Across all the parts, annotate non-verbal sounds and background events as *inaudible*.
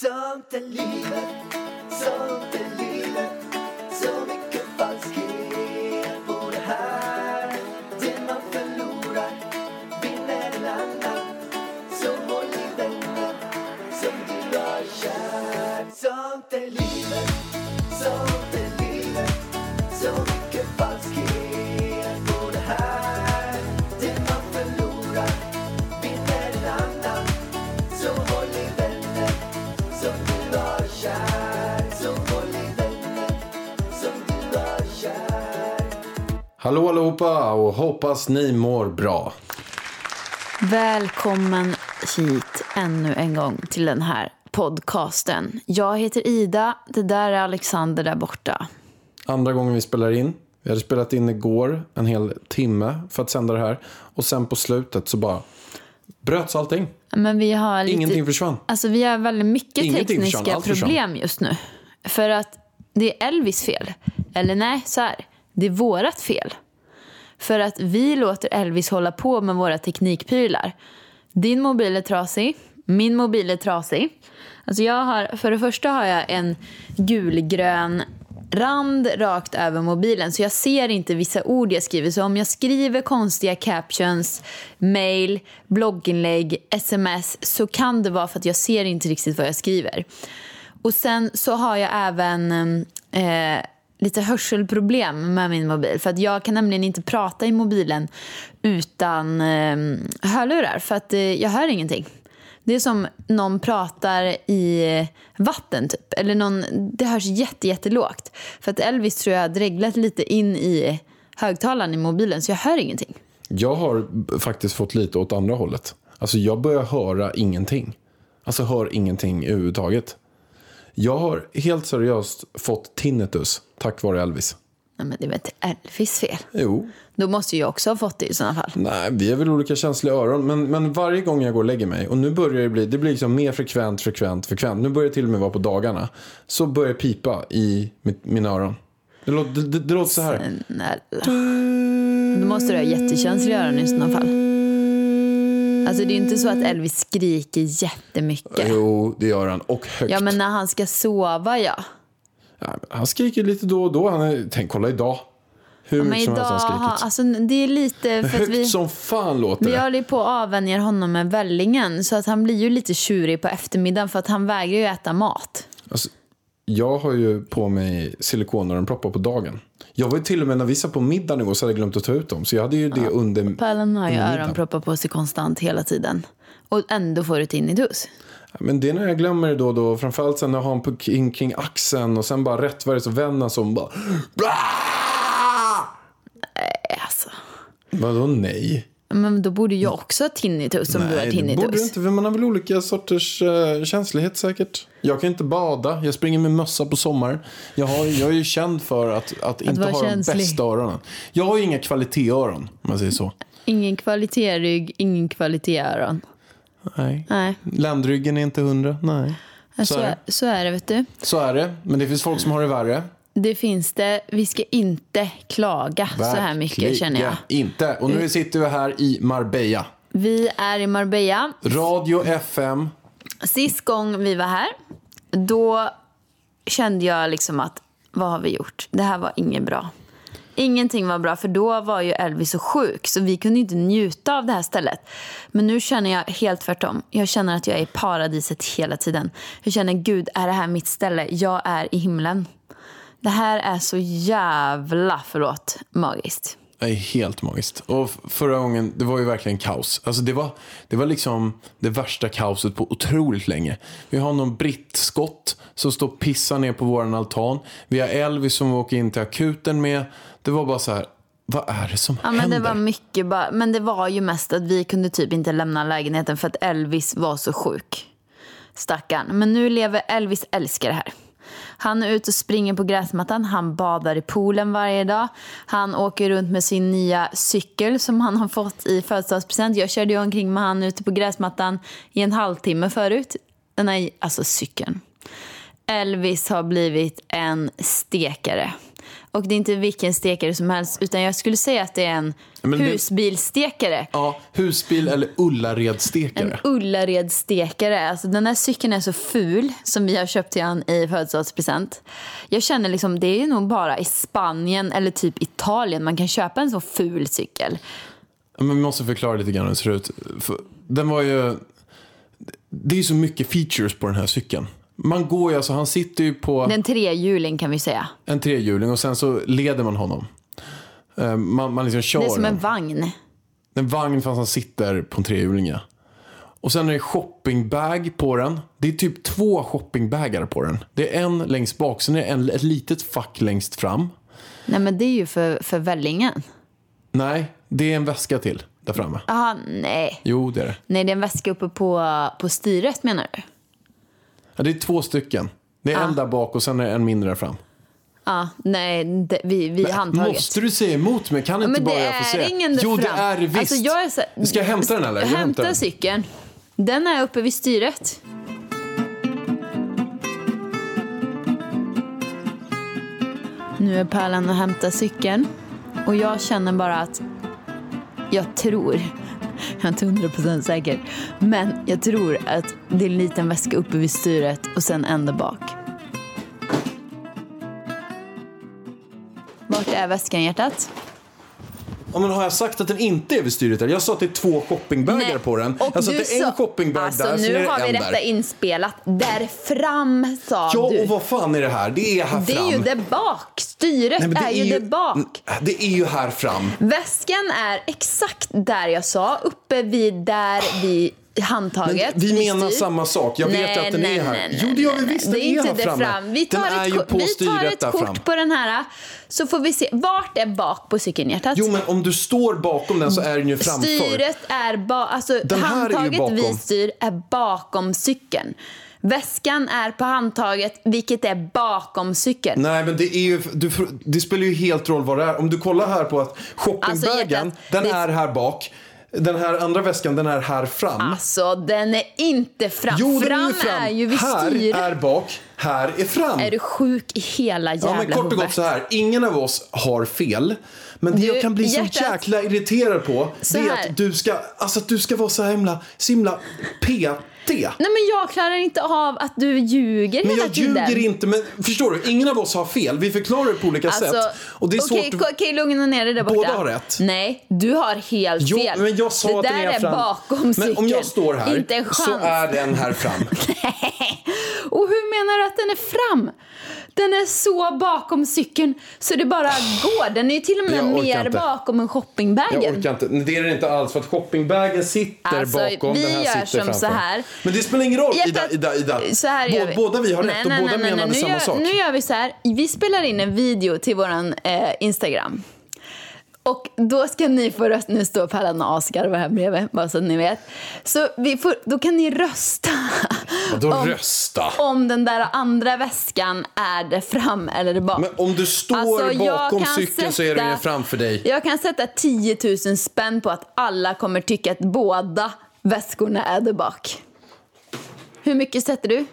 Sånt är livet, sånt är livet. Så mycket falskhet på det här. Det man förlorar vinner en annan. Så håll i vänner som du har kär. Sånt är livet, Hallå allihopa och hoppas ni mår bra. Välkommen hit ännu en gång till den här podcasten. Jag heter Ida, det där är Alexander där borta. Andra gången vi spelar in. Vi hade spelat in igår en hel timme för att sända det här. Och sen på slutet så bara bröts allting. Men vi har lite... Ingenting försvann. Alltså vi har väldigt mycket Ingenting tekniska försvann. problem just nu. För att det är Elvis fel. Eller nej, så här. Det är vårat fel. För att vi låter Elvis hålla på med våra teknikprylar. Din mobil är trasig. Min mobil är trasig. Alltså jag har, för det första har jag en gulgrön rand rakt över mobilen så jag ser inte vissa ord jag skriver. Så om jag skriver konstiga captions, mail, blogginlägg, sms så kan det vara för att jag ser inte riktigt vad jag skriver. Och sen så har jag även eh, lite hörselproblem med min mobil. För att jag kan nämligen inte prata i mobilen utan eh, hörlurar för att eh, jag hör ingenting. Det är som någon pratar i vatten typ. Eller någon, det hörs jätte, jättelågt. För att Elvis tror jag har dreglat lite in i högtalaren i mobilen så jag hör ingenting. Jag har faktiskt fått lite åt andra hållet. Alltså jag börjar höra ingenting. Alltså hör ingenting överhuvudtaget. Jag har helt seriöst fått tinnitus tack vare Elvis. Nej, men det är väl inte Elvis fel? Jo, Då måste jag också ha fått det i sådana fall. Nej, vi är väl olika känsliga öron. Men, men varje gång jag går och lägger mig. Och nu börjar det bli, det blir liksom mer frekvent, frekvent, frekvent. Nu börjar det till och med vara på dagarna. Så börjar det pipa i mitt, mina öron. Det låter, det, det, det låter så här. Snälla. Då måste du ha jättekänsliga öron i sådana fall. Alltså det är inte så att Elvis skriker jättemycket. Jo, det gör han. Och högt. Ja men när han ska sova ja. Ja, han skriker lite då och då. Han är, tänk, kolla idag. Hur Men mycket som idag, helst har han skrikit. alltså det är lite för att Högt vi, som fan låter vi det. håller ju på att avvänja honom med vällingen. Så att han blir ju lite tjurig på eftermiddagen för att han vägrar ju äta mat. Alltså, jag har ju på mig silikonöronproppar på dagen. Jag var ju till och med när vi satt på middagen igår så hade jag glömt att ta ut dem. Så jag hade ju det under... Pärlan har ju öronproppar på sig konstant hela tiden. Och ändå får du tinnitus. Men det är när jag glömmer det då och då. Framförallt sen när jag har en på kring, kring axeln och sen bara rätt vad det så vänder han som bara... Alltså. Vadå nej? Men då borde jag också ha tinnitus som du har nej, det tinnitus. borde du inte. För man har väl olika sorters uh, känslighet säkert. Jag kan inte bada. Jag springer med mössa på sommaren. Jag, har, jag är ju känd för att, att, inte vara ha känslig. de bästa öronen. Jag har ju inga kvalitéöron, om man säger så. Ingen kvalitetsrygg, ingen kvalitéöron. Nej. Nej, Ländryggen är inte hundra. Nej. så, Så är så är det vet du. Så är det. Men det finns folk som har det värre. Det finns det. Vi ska inte klaga så här mycket känner jag. Verkligen inte. Och nu sitter vi här i Marbella. Vi är i Marbella. Radio FM. Sist gång vi var här, då kände jag liksom att vad har vi gjort? Det här var inget bra. Ingenting var bra för då var ju Elvis så sjuk så vi kunde inte njuta av det här stället. Men nu känner jag helt tvärtom. Jag känner att jag är i paradiset hela tiden. Jag känner gud, är det här mitt ställe? Jag är i himlen. Det här är så jävla, förlåt, magiskt. Det är helt magiskt. Och förra gången, det var ju verkligen kaos. Alltså det var, det var liksom det värsta kaoset på otroligt länge. Vi har någon brittskott som står och pissar ner på våran altan. Vi har Elvis som vi åker in till akuten med. Det var bara så här, vad är det som Ja, men händer? det var mycket bara, men det var ju mest att vi kunde typ inte lämna lägenheten för att Elvis var så sjuk. Stackarn. Men nu lever Elvis älskar det här. Han är ute och springer på gräsmattan, han badar i poolen varje dag. Han åker runt med sin nya cykel som han har fått i födelsedagspresent. Jag körde ju omkring med han ute på gräsmattan i en halvtimme förut. Nej, alltså cykeln. Elvis har blivit en stekare. Och det är inte vilken stekare som helst, utan jag skulle säga att det är en Men det- husbilstekare. Ja, husbil eller Ullaredstekare. En Ullared-stekare. Alltså, den här cykeln är så ful som vi har köpt till han i födelsedagspresent. Jag känner liksom, det är nog bara i Spanien eller typ Italien man kan köpa en så ful cykel. Men vi måste förklara lite grann hur den ser ut. Den var ju... Det är så mycket features på den här cykeln. Man går ju, alltså han sitter ju på Den trehjuling kan vi säga. en trehjuling och sen så leder man honom. Eh, Man, man liksom kör Det är som den. en vagn. En vagn fast han sitter på en trehjuling. ja. Och sen är det shoppingbag på den. Det är typ två shoppingbagar på den. Det är en längst bak, sen är det en, ett litet fack längst fram. Nej men det är ju för, för vällingen. Nej, det är en väska till där framme. Jaha, nej. Jo, det är det. Nej, det är en väska uppe på, på styret menar du? Ja, det är två stycken. Det är en där bak och sen är det en mindre där fram. Ja, nej, det, vi, vi handtaget. Måste du säga emot mig? Kan inte men bara det jag få säga? ingen där Jo, det fram. är det visst. Alltså, jag är så, Ska jag hämta den eller? Jag Hämta den. cykeln. Den är uppe vid styret. Nu är Pärlan och hämtar cykeln. Och jag känner bara att jag tror, jag är inte hundra procent säker, men jag tror att det är en liten väska uppe vid styret och sen en där bak. Vart är väskan hjärtat? Ja, men har jag sagt att den inte är vid styret? Eller? Jag sa att det är två shoppingbagar Nej. på den. Jag sa att det är en shoppingbag alltså, där, nu det har vi detta där. inspelat. Där fram sa Ja, du. och vad fan är det här? Det är här det fram. är ju där bak. Styret Nej, är, ju där bak. Det är ju här fram. Väskan är exakt där jag sa, uppe vid där vid handtaget. Men vi menar styr. samma sak. Jag vet Nej, att den nej, är här. nej, jo, det gör vi visst. Den Det är inte här framme. fram. Vi tar den ett, ko- vi tar ett kort fram. på den här så får vi se. Vart är bak på cykeln hjärtat? Jo, men om du står bakom den så är den ju framför. Styret är ba- alltså här är handtaget bakom. vid styr är bakom cykeln. Väskan är på handtaget, vilket är bakom cykeln. Nej, men det, är ju, du, det spelar ju helt roll vad det är. Om du kollar här på att shoppingbagen, Alltså, den det- är här bak. Den här andra väskan, den är här fram. Alltså, den är inte fram. jo, fram, är ju fram. är ju vid här styret. är bak, här är fram. Är du sjuk i hela jävla Ja, men kort och gott så här. Ingen av oss har fel. Men det Du, jag kan bli så hjärtat. jäkla irriterad på Så det är här. att du ska, alltså att du ska vara så himla, så himla petig. Nej, men jag klarar inte av att du ljuger Men hela jag tiden. ljuger inte. Men förstår du? Ingen av oss har fel. Vi förklarar det på olika Alltså, sätt. Och det är okej, svårt okej, lugna ner dig där borta. Båda har rätt. Nej, du har helt Jo, fel. men jag sa det att där är är fram. bakom cykeln. Men om jag står här Inte en chans. så är den här fram. *laughs* Och hur menar du att den är fram? Den är så bakom cykeln så det bara går. Den är ju till och med Jag mer inte. bakom än Jag shoppingbagen. orkar inte. Det är det inte alls. För att shoppingbagen sitter Alltså, bakom. vi den här gör sitter som framför. så här. Men det spelar ingen roll, Ida. Ida, Ida. Så här gör vi. Båda vi har rätt Nej, och nej, båda nej, nej, menade samma gör, sak. Nu gör vi så här. Vi spelar in en video till våran eh, Instagram. Och då ska ni få rösta. Nu står Pärlan och asgarvar här bredvid, bara så att ni vet. Så får, då kan ni rösta. *laughs* Vadå om, rösta? Om den där andra väskan är det fram eller det bak. Men om du står Alltså, bakom cykeln så är den framför dig. Jag kan sätta 10 000 spänn på att alla kommer tycka att båda väskorna är där bak. Hur mycket sätter du?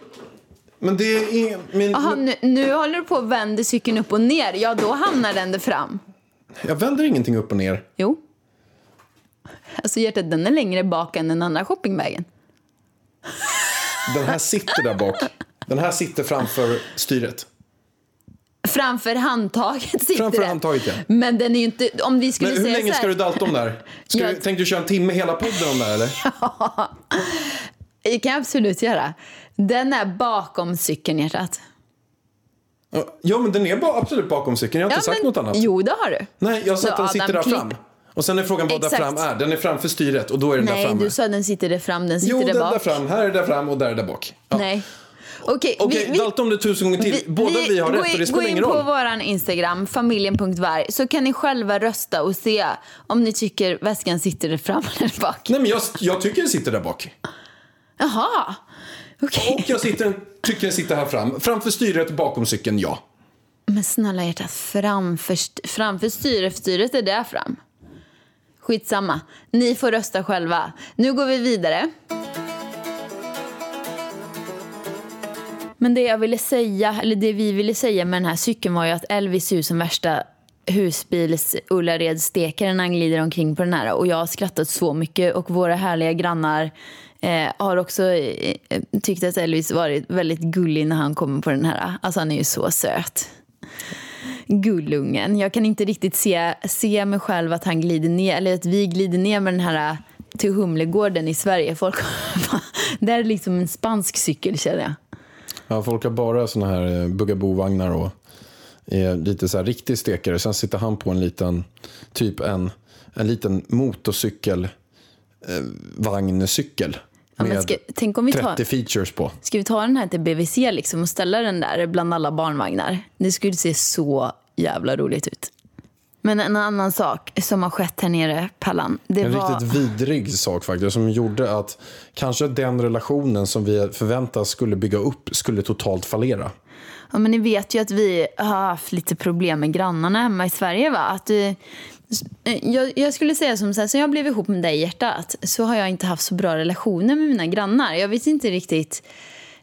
Men det är. Men, Aha, nu, nu håller du på och vänder cykeln upp och ner. Ja, då hamnar den där fram. Jag vänder ingenting upp och ner. Jo. Alltså hjärtat, den är längre bak än den andra shoppingbagen. Den här sitter där bak. Den här sitter framför styret. Framför handtaget sitter Framför den. handtaget, ja. Men den är ju inte... Om vi skulle Men hur säga länge så ska här, du dalta om där? Ska Jag- du, tänkte du köra en timme hela podden om det här, eller? *laughs* Det kan jag absolut göra. Den är bakom cykeln, hjärtat. Ja, men den är bara absolut bakom cykeln. Jag har inte sagt något annat. Jo, det har du. Nej, jag sa att den sitter där fram. Och sen är frågan vad där fram är. Den är framför styret och då är den där Nej, framme. du sa den sitter där fram, den sitter jo, där den bak. där fram. Här är där fram och där är där bak. Ja. Nej. Okej, Okej, vi, vi, dalta om det tusen gånger till. Båda vi, har gå rätt och det spelar Gå ingen in på roll. vår Instagram, familjen.varg, så kan ni själva rösta och se om ni tycker väskan sitter där fram eller bak. Nej, men jag, jag tycker den sitter där bak. Jaha, okej. Och jag sitter, tycker den sitter här fram. Framför styret, bakom cykeln, ja. Men snälla hjärtat, framför, framför styret, styret är där fram. Skitsamma, ni får rösta själva. Nu går vi vidare. Men det jag ville säga, eller det vi ville säga med den här cykeln var ju att Elvis ser ut som värsta husbils Ullared-stekaren när han glider omkring på den här. Och jag har skrattat så mycket och våra härliga grannar eh, har också eh, eh, tyckt att Elvis varit väldigt gullig när han kommer på den här. Alltså han är ju så söt. Gullungen. Jag kan inte riktigt se, se mig själv att han glider ner, eller att vi glider ner med den här eh, till Humlegården i Sverige. Folk, *laughs* det är liksom en spansk cykel känner jag. Ja, folk har bara såna här eh, bugabovagnar Bugaboo-vagnar och är lite så här riktig stekare. Sen sitter han på en liten, typ en, en liten motorcykel, eh, vagncykel. Ja, med ska, tänk om vi tar, 30 features på. ska vi ta den här till BVC liksom och ställa den där bland alla barnvagnar? Det skulle se så jävla roligt ut. Men en annan sak som har skett här nere, Pallan. Det En var... riktigt vidrig sak faktiskt som gjorde att kanske den relationen som vi förväntas skulle bygga upp skulle totalt fallera. Ja, men ni vet ju att vi har haft lite problem med grannarna hemma i Sverige. Va? Att, eh, Eh, jag, jag skulle säga som så här, sen jag blev ihop med dig hjärtat så har jag inte haft så bra relationer med mina grannar. Jag vet inte riktigt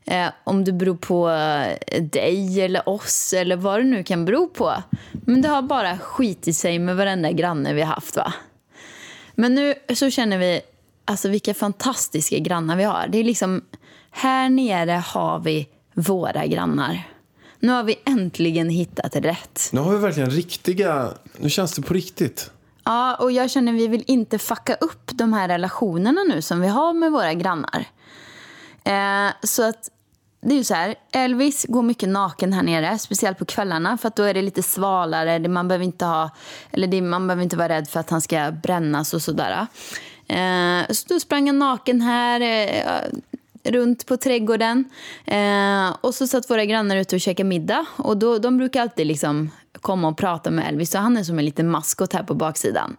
eh, om det beror på eh, dig eller oss eller vad det nu kan bero på. Men det har bara skitit sig med varenda granne vi har haft. va? Men nu så känner vi alltså vilka fantastiska grannar vi har. Det är liksom, här nere har vi våra grannar. Nu har vi äntligen hittat rätt. Nu har vi verkligen riktiga, nu känns det på riktigt. Ja, och jag känner vi vill inte fucka upp de här relationerna nu som vi har med våra grannar. Eh, så att det är ju så här, Elvis går mycket naken här nere, speciellt på kvällarna för att då är det lite svalare, det- man behöver inte ha, eller det, man behöver inte vara rädd för att han ska brännas och sådär. Eh, så då sprang han naken här, eh, runt på trädgården. Eh, och så satt våra grannar ute och käkade middag. Och då, de brukar alltid liksom komma och prata med Elvis. Så han är som en liten maskot här på baksidan.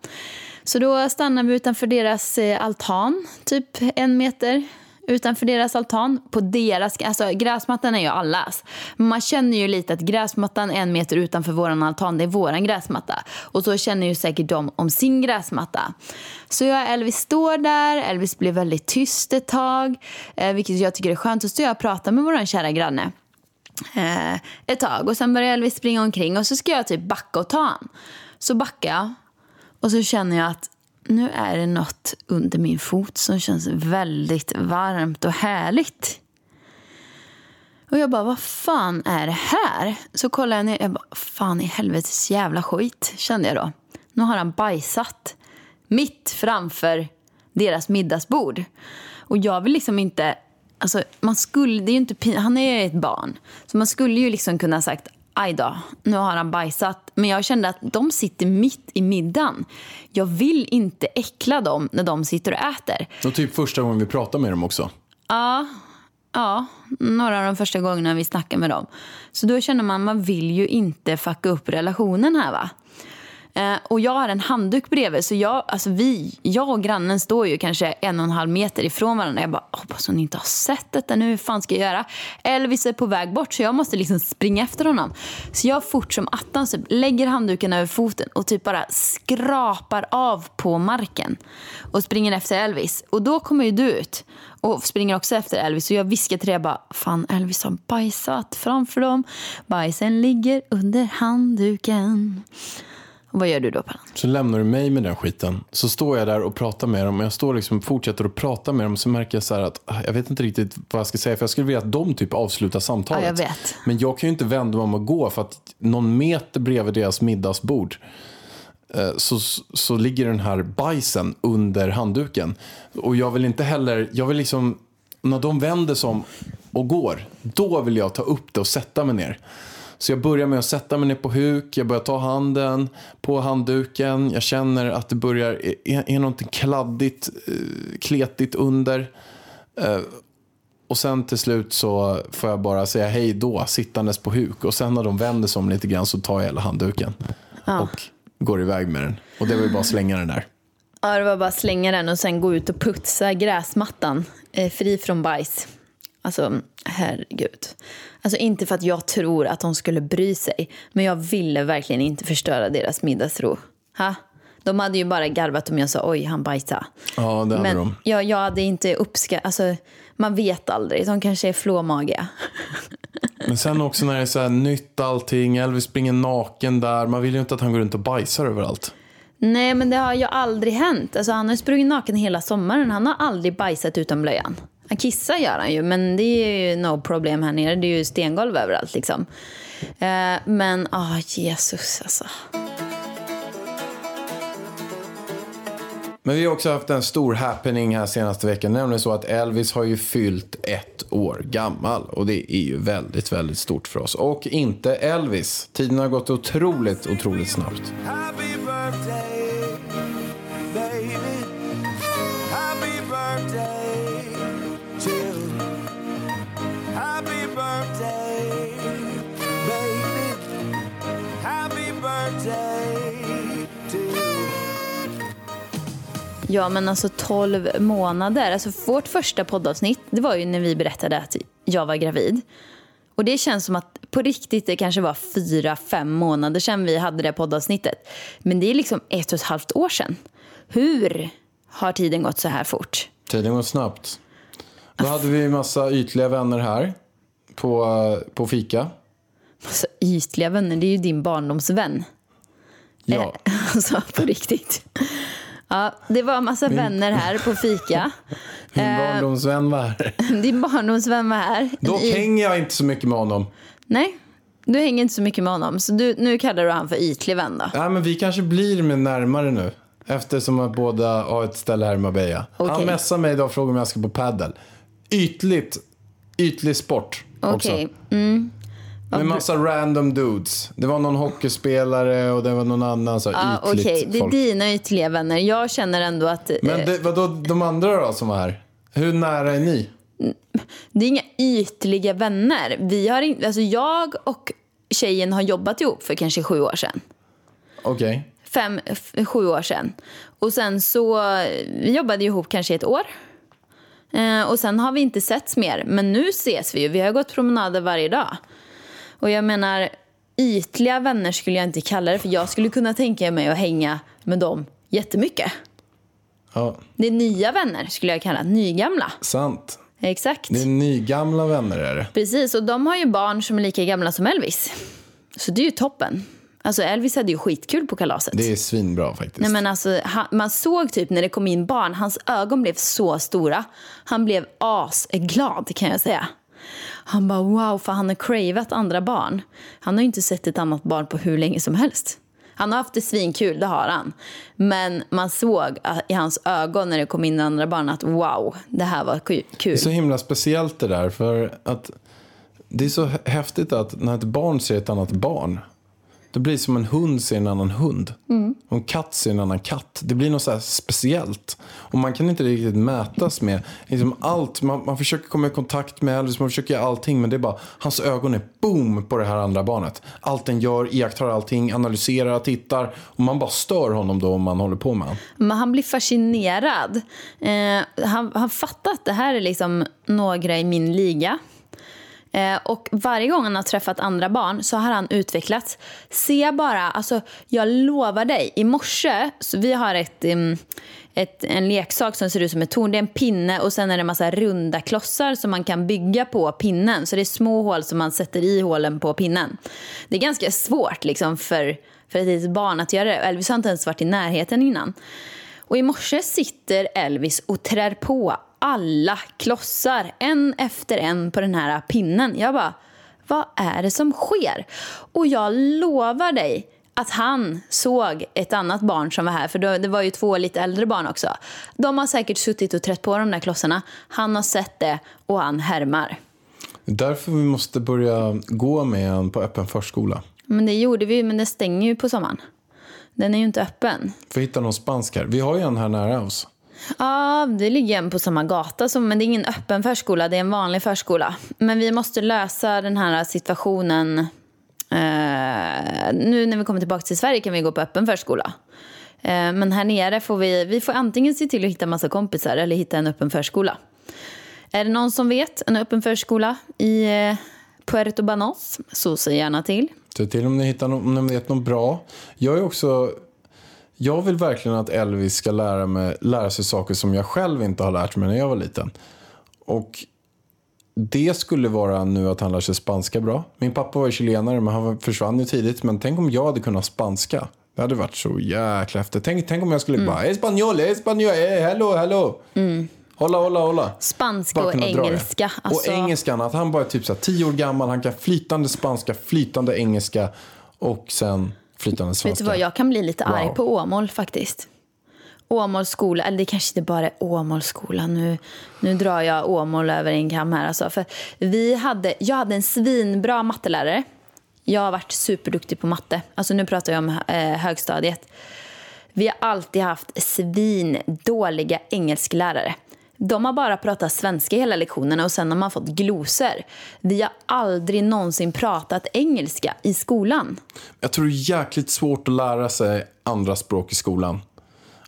Så då stannade vi utanför deras eh, altan, typ en meter utanför deras altan. På deras, alltså gräsmattan är ju allas. Man känner ju lite att gräsmattan en meter utanför våran altan, det är våran gräsmatta. Och så känner ju säkert de om sin gräsmatta. Så jag och Elvis står där, Elvis blir väldigt tyst ett tag, eh, vilket jag tycker är skönt. Så står jag och pratar med våran kära granne eh, ett tag. Och sen börjar Elvis springa omkring och så ska jag typ backa och ta han. Så backar jag och så känner jag att nu är det något under min fot som känns väldigt varmt och härligt. Och jag bara, vad fan är det här? Så kollar jag ner, jag bara, fan i helvetes jävla skit, kände jag då. Nu har han bajsat mitt framför deras middagsbord. Och jag vill liksom inte, alltså man skulle, det är ju inte, han är ju ett barn. Så man skulle ju liksom kunna ha sagt, aj då, nu har han bajsat. Men jag kände att de sitter mitt i middagen. Jag vill inte äckla dem när de sitter och äter. Och typ första gången vi pratar med dem också. Ja, ja, några av de första gångerna vi snackar med dem. Så då känner man, man vill ju inte fucka upp relationen här va. Eh, och jag har en handduk bredvid, så jag, alltså vi, jag och grannen står ju kanske en och en halv meter ifrån varandra. Jag bara, hoppas hon inte har sett detta nu, hur fan ska jag göra? Elvis är på väg bort, så jag måste liksom springa efter honom. Så jag fort som attan typ, lägger handduken över foten och typ bara skrapar av på marken. Och springer efter Elvis. Och då kommer ju du ut och springer också efter Elvis. Och jag viskar till dig, jag bara, fan Elvis har bajsat framför dem. Bajsen ligger under handduken. Och vad gör du då, Pallan? Så lämnar du mig med den skiten. Så står jag där och pratar med dem. Och jag står liksom fortsätter att prata med dem. Så märker jag så här att ah, jag vet inte riktigt vad jag ska säga. För jag skulle vilja att de typ avslutar samtalet. Ja, jag vet. Men jag kan ju inte vända mig om och gå. För att någon meter bredvid deras middagsbord. eh, Så, så ligger den här bajsen under handduken. Och jag vill inte heller, jag vill liksom, när de vänder sig om och går, då vill jag ta upp det och sätta mig ner. Så jag börjar med att sätta mig ner på huk, jag börjar ta handen på handduken, jag känner att det börjar, är, är någonting kladdigt, eh, kletigt under. Eh, Och sen till slut så får jag bara säga hej då, sittandes på huk. Och sen när de vänder sig om lite grann så tar jag hela handduken och går iväg med den. Och det var ju bara att slänga den där. Ja, det var bara att slänga den och sen gå ut och putsa gräsmattan eh, fri från bajs. Alltså, herregud. Alltså inte för att jag tror att de skulle bry sig, men jag ville verkligen inte förstöra deras middagsro. Ha? De hade ju bara garvat om jag sa oj, han bajsade. Ja, det hade Men de. jag, jag hade inte uppskattat, alltså man vet aldrig, de kanske är flåmagiga. *laughs* Men sen också när det är så här nytt allting, Elvis springer naken där. Man vill ju inte att han går runt och bajsar överallt. Nej, men det har ju aldrig hänt. Alltså, han har sprungit naken hela sommaren. Han har aldrig bajsat utan blöjan. Han kissar gör han ju, men det är ju no problem här nere. Det är ju stengolv överallt liksom. Eh, men, ah Jesus alltså. Men vi har också haft en stor happening här senaste veckan. Nämligen så att Elvis har ju fyllt ett år gammal. Och det är ju väldigt, väldigt stort för oss. Och inte Elvis. Tiden har gått otroligt, otroligt snabbt. Happy birthday, Ja, men alltså 12 månader. Alltså vårt första poddavsnitt, det var ju när vi berättade att jag var gravid. Och det känns som att på riktigt det kanske var fyra, fem månader sedan vi hade det poddavsnittet. Men det är liksom ett och ett halvt år sedan. Hur har tiden gått så här fort? Tiden går snabbt. Då hade vi en massa ytliga vänner här på, på fika. Alltså, ytliga vänner, det är ju din barndomsvän. Ja, Eh, *laughs* Alltså på riktigt. Ja, det var en massa vänner här på fika. *laughs* min eh, barndomsvän var här. *laughs* Din barndomsvän var här. Dock I- hänger jag inte så mycket med honom. Nej, du hänger inte så mycket med honom. Så du, nu kallar du han för ytlig vän då? Nej, men vi kanske blir med närmare nu. Eftersom att båda har ett ställe här i Marbella. Han Okej. messade mig idag och frågade om jag ska på paddel. Ytligt, ytlig sport också. Okej. Med massa random dudes. Det var någon hockeyspelare och det var någon annan så här Ja, ytligt Okej, det är folk. dina ytliga vänner. Jag känner ändå att eh, Men det, vadå de andra då som var här? Hur nära är ni? det är inga ytliga vänner. Vi har in, alltså jag och tjejen har jobbat ihop för kanske sju år sedan. Okej. Fem, f- sju år sedan. Och sen så, vi jobbade ihop kanske ett år. Eh, och sen har vi inte setts mer. Men nu ses vi ju. Vi har gått promenader varje dag. Och jag menar, ytliga vänner skulle jag inte kalla det. För jag skulle kunna tänka mig att hänga med dem jättemycket. Ja, Det är nya vänner skulle jag kalla det. Nygamla. sant. Exakt. Det är nygamla vänner är det. Precis, och de har ju barn som är lika gamla som Elvis. Så det är ju toppen. Alltså Elvis hade ju skitkul på kalaset. Det är svinbra faktiskt. Nej, men alltså, han, man såg typ när det kom in barn, hans ögon blev så stora. Han blev asglad kan jag säga. Han bara wow, för han har cravat andra barn. Han har ju inte sett ett annat barn på hur länge som helst. Han har haft det svinkul, det har han. Men man såg i hans ögon när det kom in andra barn att wow, det här var kul. Det är så himla speciellt det där. För att det är så häftigt att när ett barn ser ett annat barn. Det blir som en hund ser en annan hund. Och en katt ser en annan katt. Det blir något så speciellt. Och man kan inte riktigt mätas med liksom allt. Man, man försöker komma i kontakt med Elvis, man försöker göra allting. Men det är bara, hans ögon är boom på det här andra barnet. Allt den gör, iakttar allting, analyserar, tittar. Och man bara stör honom då om man håller på med honom. Men han blir fascinerad. Eh, han, han fattar att det här är liksom några i min liga. Eh, och varje gång han har träffat andra barn så har han utvecklats. Se bara, alltså jag lovar dig, i morse, så vi har ett, ett, en leksak som ser ut som ett torn. Det är en pinne och sen är det en massa runda klossar som man kan bygga på pinnen. Så det är små hål som man sätter i hålen på pinnen. Det är ganska svårt liksom för, för ett litet barn att göra det. Elvis har inte ens varit i närheten innan. Och i morse sitter Elvis och trär på alla klossar, en efter en på den här pinnen. Jag bara, vad är det som sker? Och jag lovar dig att han såg ett annat barn som var här, för det var ju två lite äldre barn också. De har säkert suttit och trätt på de där klossarna. Han har sett det och han härmar. Därför vi måste börja gå med en på öppen förskola. Men det gjorde vi, men det stänger ju på sommaren. Den är ju inte öppen. För att hitta någon spansk här. Vi har ju en här nära oss. Ja, det ligger en på samma gata, som, men det är ingen öppen förskola, det är en vanlig förskola. Men vi måste lösa den här situationen. Eh, nu när vi kommer tillbaka till Sverige kan vi gå på öppen förskola. Eh, men här nere får vi, vi får antingen se till att hitta massa kompisar eller hitta en öppen förskola. Är det någon som vet en öppen förskola i eh, Puerto Banos så säg gärna till. Se till om ni hittar någon, om ni vet något bra. Jag är också... Jag vill verkligen att Elvis ska lära, mig, lära sig saker som jag själv inte har lärt mig när jag var liten. Och det skulle vara nu att han lär sig spanska bra. Min pappa var chilenare men han försvann ju tidigt. Men tänk om jag hade kunnat spanska. Det hade varit så jäkla häftigt. Tänk, tänk om jag skulle bara, espanjol, espanjol, eh, hello, hello. Hålla, hålla, hålla. Spanska Bara och engelska. Alltså, Och engelskan, att han bara är typ så här, tio år gammal, han kan flytande spanska, flytande engelska och sen flytande svenska. Vet du vad, jag kan bli lite arg Wow. på Åmål faktiskt. Åmåls skola, eller det kanske inte bara är Åmåls skola. Nu, nu drar jag Åmål över en kam här. Alltså. För vi hade, jag hade en svinbra mattelärare. Jag har varit superduktig på matte. Alltså nu pratar jag om eh, högstadiet. Vi har alltid haft svindåliga engelsklärare. De har bara pratat svenska hela lektionerna och sen har man fått glosor. Vi har aldrig någonsin pratat engelska i skolan. Jag tror det är jäkligt svårt att lära sig andra språk i skolan.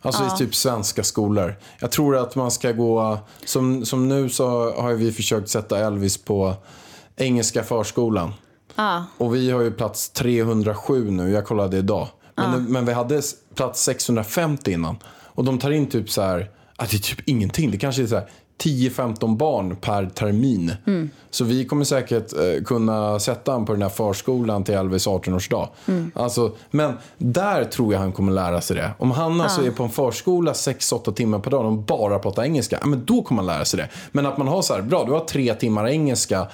Alltså i typ svenska skolor. Jag tror att man ska gå, som, som nu så har vi försökt sätta Elvis på engelska förskolan. Ja. Och vi har ju plats 307 nu, jag kollade idag. Men, men vi hade plats 650 innan. Och de tar in typ så här, att det är typ ingenting. Det kanske är så här 10-15 barn per termin. Så vi kommer säkert eh, kunna sätta honom på den här förskolan till Elvis 18-årsdag. Alltså, men där tror jag han kommer lära sig det. Om han alltså är på en förskola 6-8 timmar per dag och bara pratar engelska, ja, men då kommer han lära sig det. Men att man har så här, bra du har tre timmar engelska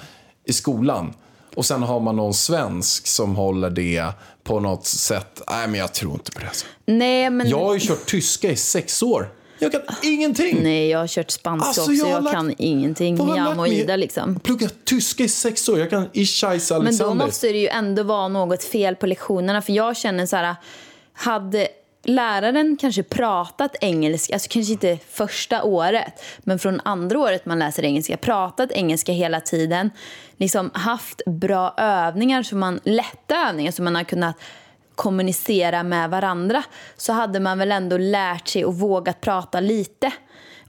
i skolan. Och sen har man någon svensk som håller det på något sätt. Nej, men jag tror inte på det. Alltså. Nej, men... Jag har ju kört tyska i sex år. Jag kan ingenting. Nej, jag har kört spanska Alltså, också. jag Jag, lagt- kan ingenting. Jam och? Ida liksom. Pluggat tyska i sex år. Jag kan Ishais Men Alexander. då måste det ju ändå vara något fel på lektionerna. För jag känner så här, hade läraren kanske pratat engelska, alltså kanske inte första året, men från andra året man läser engelska, pratat engelska hela tiden, liksom haft bra övningar, så man, lätta övningar som man har kunnat kommunicera med varandra, så hade man väl ändå lärt sig och vågat prata lite.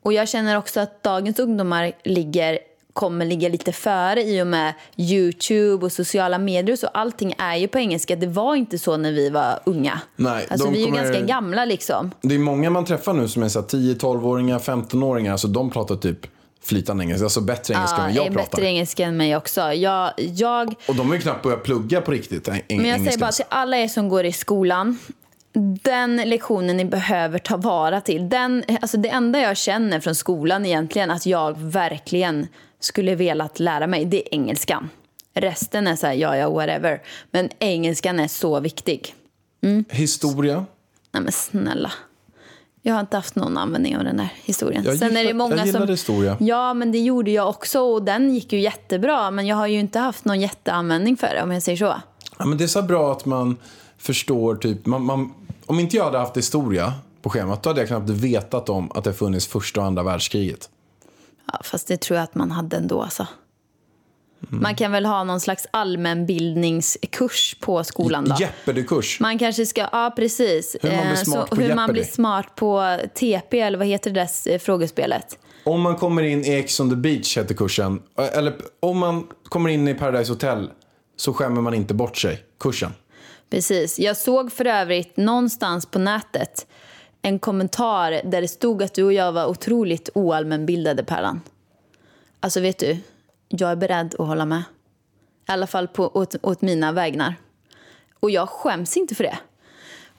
Och jag känner också att dagens ungdomar ligger kommer ligga lite före i och med Youtube och sociala medier. Så allting är ju på engelska. Det var inte så när vi var unga. Nej, alltså, vi är ju kommer- ganska gamla liksom. Det är många man träffar nu som är så här 10-12-åringar, 15-åringar. Alltså de pratar typ flytande engelska. Alltså bättre engelska än Ja, är jag pratar. bättre engelska än mig också. Jag, jag, Och de har ju knappt börjat plugga på riktigt eng- men jag engelska. säger bara till alla er som går i skolan. Den lektionen ni behöver ta vara till. Den, alltså det enda jag känner från skolan egentligen att jag verkligen skulle velat lära mig, det är engelskan. Resten är så här, ja, ja, whatever. Men engelskan är så viktig. Historia. Nej men snälla. Jag har inte haft någon användning av den här historien. Jag Sen är det gillar- många jag gillade som... historia. Ja, men det gjorde jag också och den gick ju jättebra. Men jag har ju inte haft någon jätteanvändning för det om jag säger så. Ja, men det är så bra att man förstår typ, man, man, om inte jag hade haft historia på schemat då hade jag knappt vetat om att det funnits första och andra världskriget. Ja, fast det tror jag att man hade ändå alltså. Mm. Man kan väl ha någon slags allmänbildningskurs på skolan då? Jeopardy-kurs. Man kanske ska, ja precis. Hur man blir Eh, smart så, på hur man blir smart på TP eller vad heter det där eh, frågespelet? Om man kommer in i Ex on the beach heter kursen. Eller om man kommer in i Paradise Hotel så skämmer man inte bort sig. Kursen. Precis. Jag såg för övrigt någonstans på nätet en kommentar där det stod att du och jag var otroligt oallmänbildade, Pärlan. Alltså, vet du, jag är beredd att hålla med. I alla fall på, åt, åt mina vägnar. Och jag skäms inte för det.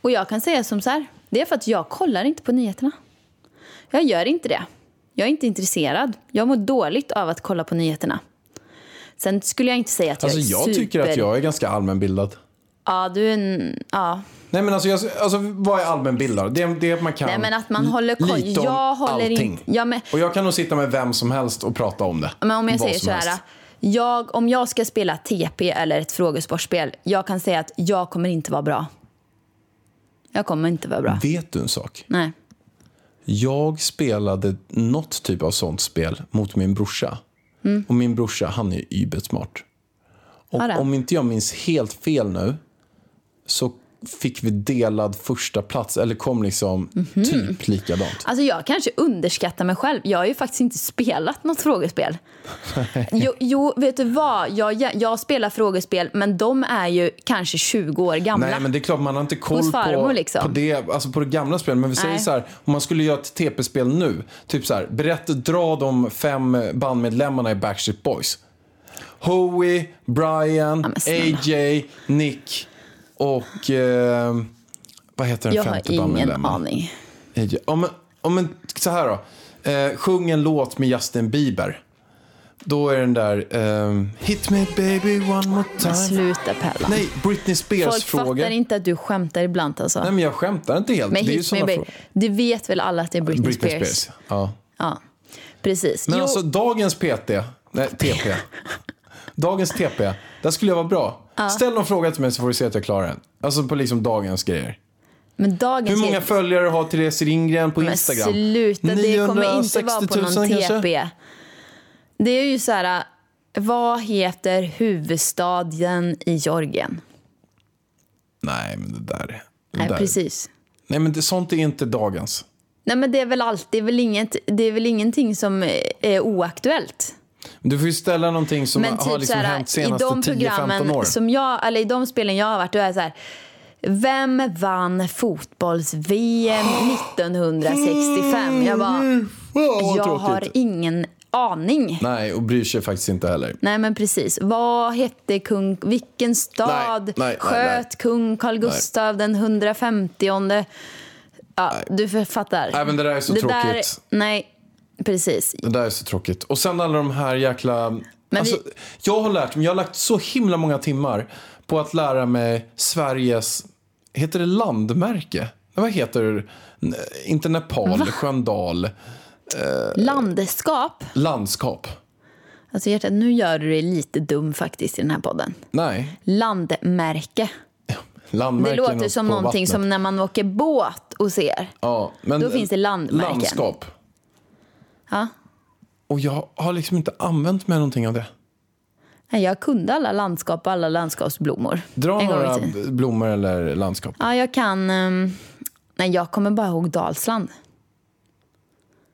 Och jag kan säga som så här, det är för att jag kollar inte på nyheterna. Jag gör inte det. Jag är inte intresserad. Jag mår dåligt av att kolla på nyheterna. Sen skulle jag inte säga att Alltså jag är jag tycker att super- jag är ganska allmänbildad. Ja, du är en... Ja. Nej men alltså, jag, alltså vad är allmänbildad? Det, det är att man kan Nej, men att man håller koll. lite om Jag håller allting. inte- Ja, men- Och jag kan nog sitta med vem som helst och prata om det. Men om jag Vad säger så här. Jag, om jag ska spela TP eller ett frågesportspel, jag kan säga att jag kommer inte vara bra. Jag kommer inte vara bra. Vet du en sak? Nej. Jag spelade något typ av sånt spel mot min brorsa. Mm. Och min brorsa, han är übersmart. Och Ja, det. om inte jag minns helt fel nu så fick vi delad första plats eller kom liksom Mhm. typ likadant. Alltså jag kanske underskattar mig själv. Jag har ju faktiskt inte spelat något frågespel. Jo, jo vet du vad? Jag, jag spelar frågespel, men de är ju kanske 20 år gamla. Nej, men det är klart man har inte koll farmor, på, liksom. på, det, alltså på det gamla spelet. Men vi säger Nej. så här, om man skulle göra ett TP-spel nu. Typ så här, berätta, dra de fem bandmedlemmarna i Backstreet Boys. Howie, Brian, snälla. AJ, Nick och... Eh, vad heter den jag har femte ingen bandmedlemmen? aning. Ja, men, ja, men så här då. Eh, sjung en låt med Justin Bieber. Då är den där... ehm, Hit me baby one more time. Sluta Pella. Nej, Britney Spears Folk fråga. fattar inte att du skämtar ibland alltså. Nej, men jag skämtar inte helt. men det Hit Me Baby, frågor. du vet väl alla att det är Britney, Spears? Ja. Ja, precis. Men Jo, alltså dagens PT, nej TP, *laughs* dagens TP, där skulle jag vara bra. Ställ någon fråga till mig så får du se att jag klarar den. Alltså på liksom dagens grejer. men dagens Hur många följare har Therese Ringren på Men Instagram? sluta, det kommer inte vara på 960 någon 000 kanske? TP. Det är ju så här, vad heter huvudstaden i Georgien? Nej, men det där. Det Nej, där. precis. Nej, men det, sånt är inte dagens. Nej, men det är väl alltid, väl inget, det är väl ingenting som är oaktuellt. Du får ju ställa någonting som Men har typ liksom så här, hänt i senaste de 10-15 programmen åren. som jag, eller i de spelen jag har varit, då är det så här. Vem vann fotbolls-VM 1965? Jag bara, jag har ingen aning. Nej, och bryr sig faktiskt inte heller. Nej men precis. Vad hette kung, vilken stad Nej, nej, sköt nej. kung Carl Gustav den 150 Ja, du fattar. Nej, men det där är så Där, tråkigt. nej, precis. Det där är så tråkigt. Och sen alla de här jäkla... Men alltså, vi- Jag har lärt mig, jag har lagt så himla många timmar på att lära mig Sveriges, heter det landmärke? Vad heter Inte Nepal, Sköndal, Landskap. landskap. Alltså hjärtat, nu gör du dig lite dum faktiskt i den här podden. Nej, Landmärke. Det låter som någonting vattnet. som när man åker båt och ser. Ja, men Då finns det landmärken. Landskap. Ja. Och jag har liksom inte använt mig någonting av det. Nej, jag kunde alla landskap och alla landskapsblommor. Dra en några blommor eller landskap. Ja, jag kan... ehm, nej, jag kommer bara ihåg Dalsland.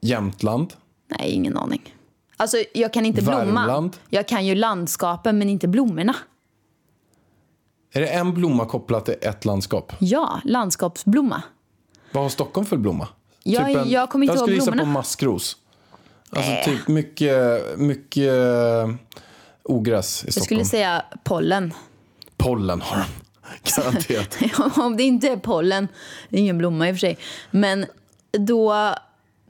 Jämtland. Nej, ingen aning. Alltså, jag kan inte. Värmland. Jag kan ju landskapen, men inte blommorna. Är det en blomma kopplat till ett landskap? Ja, landskapsblomma. Vad har Stockholm för blomma? Jag- jag kommer inte jag ihåg skulle gissa på blommorna. maskros. Alltså typ mycket, mycket eh, ogräs i Jag Stockholm. skulle säga pollen. Pollen har de. *laughs* Garanterat. *laughs* Om det inte är pollen, det är ingen blomma i och för sig, men då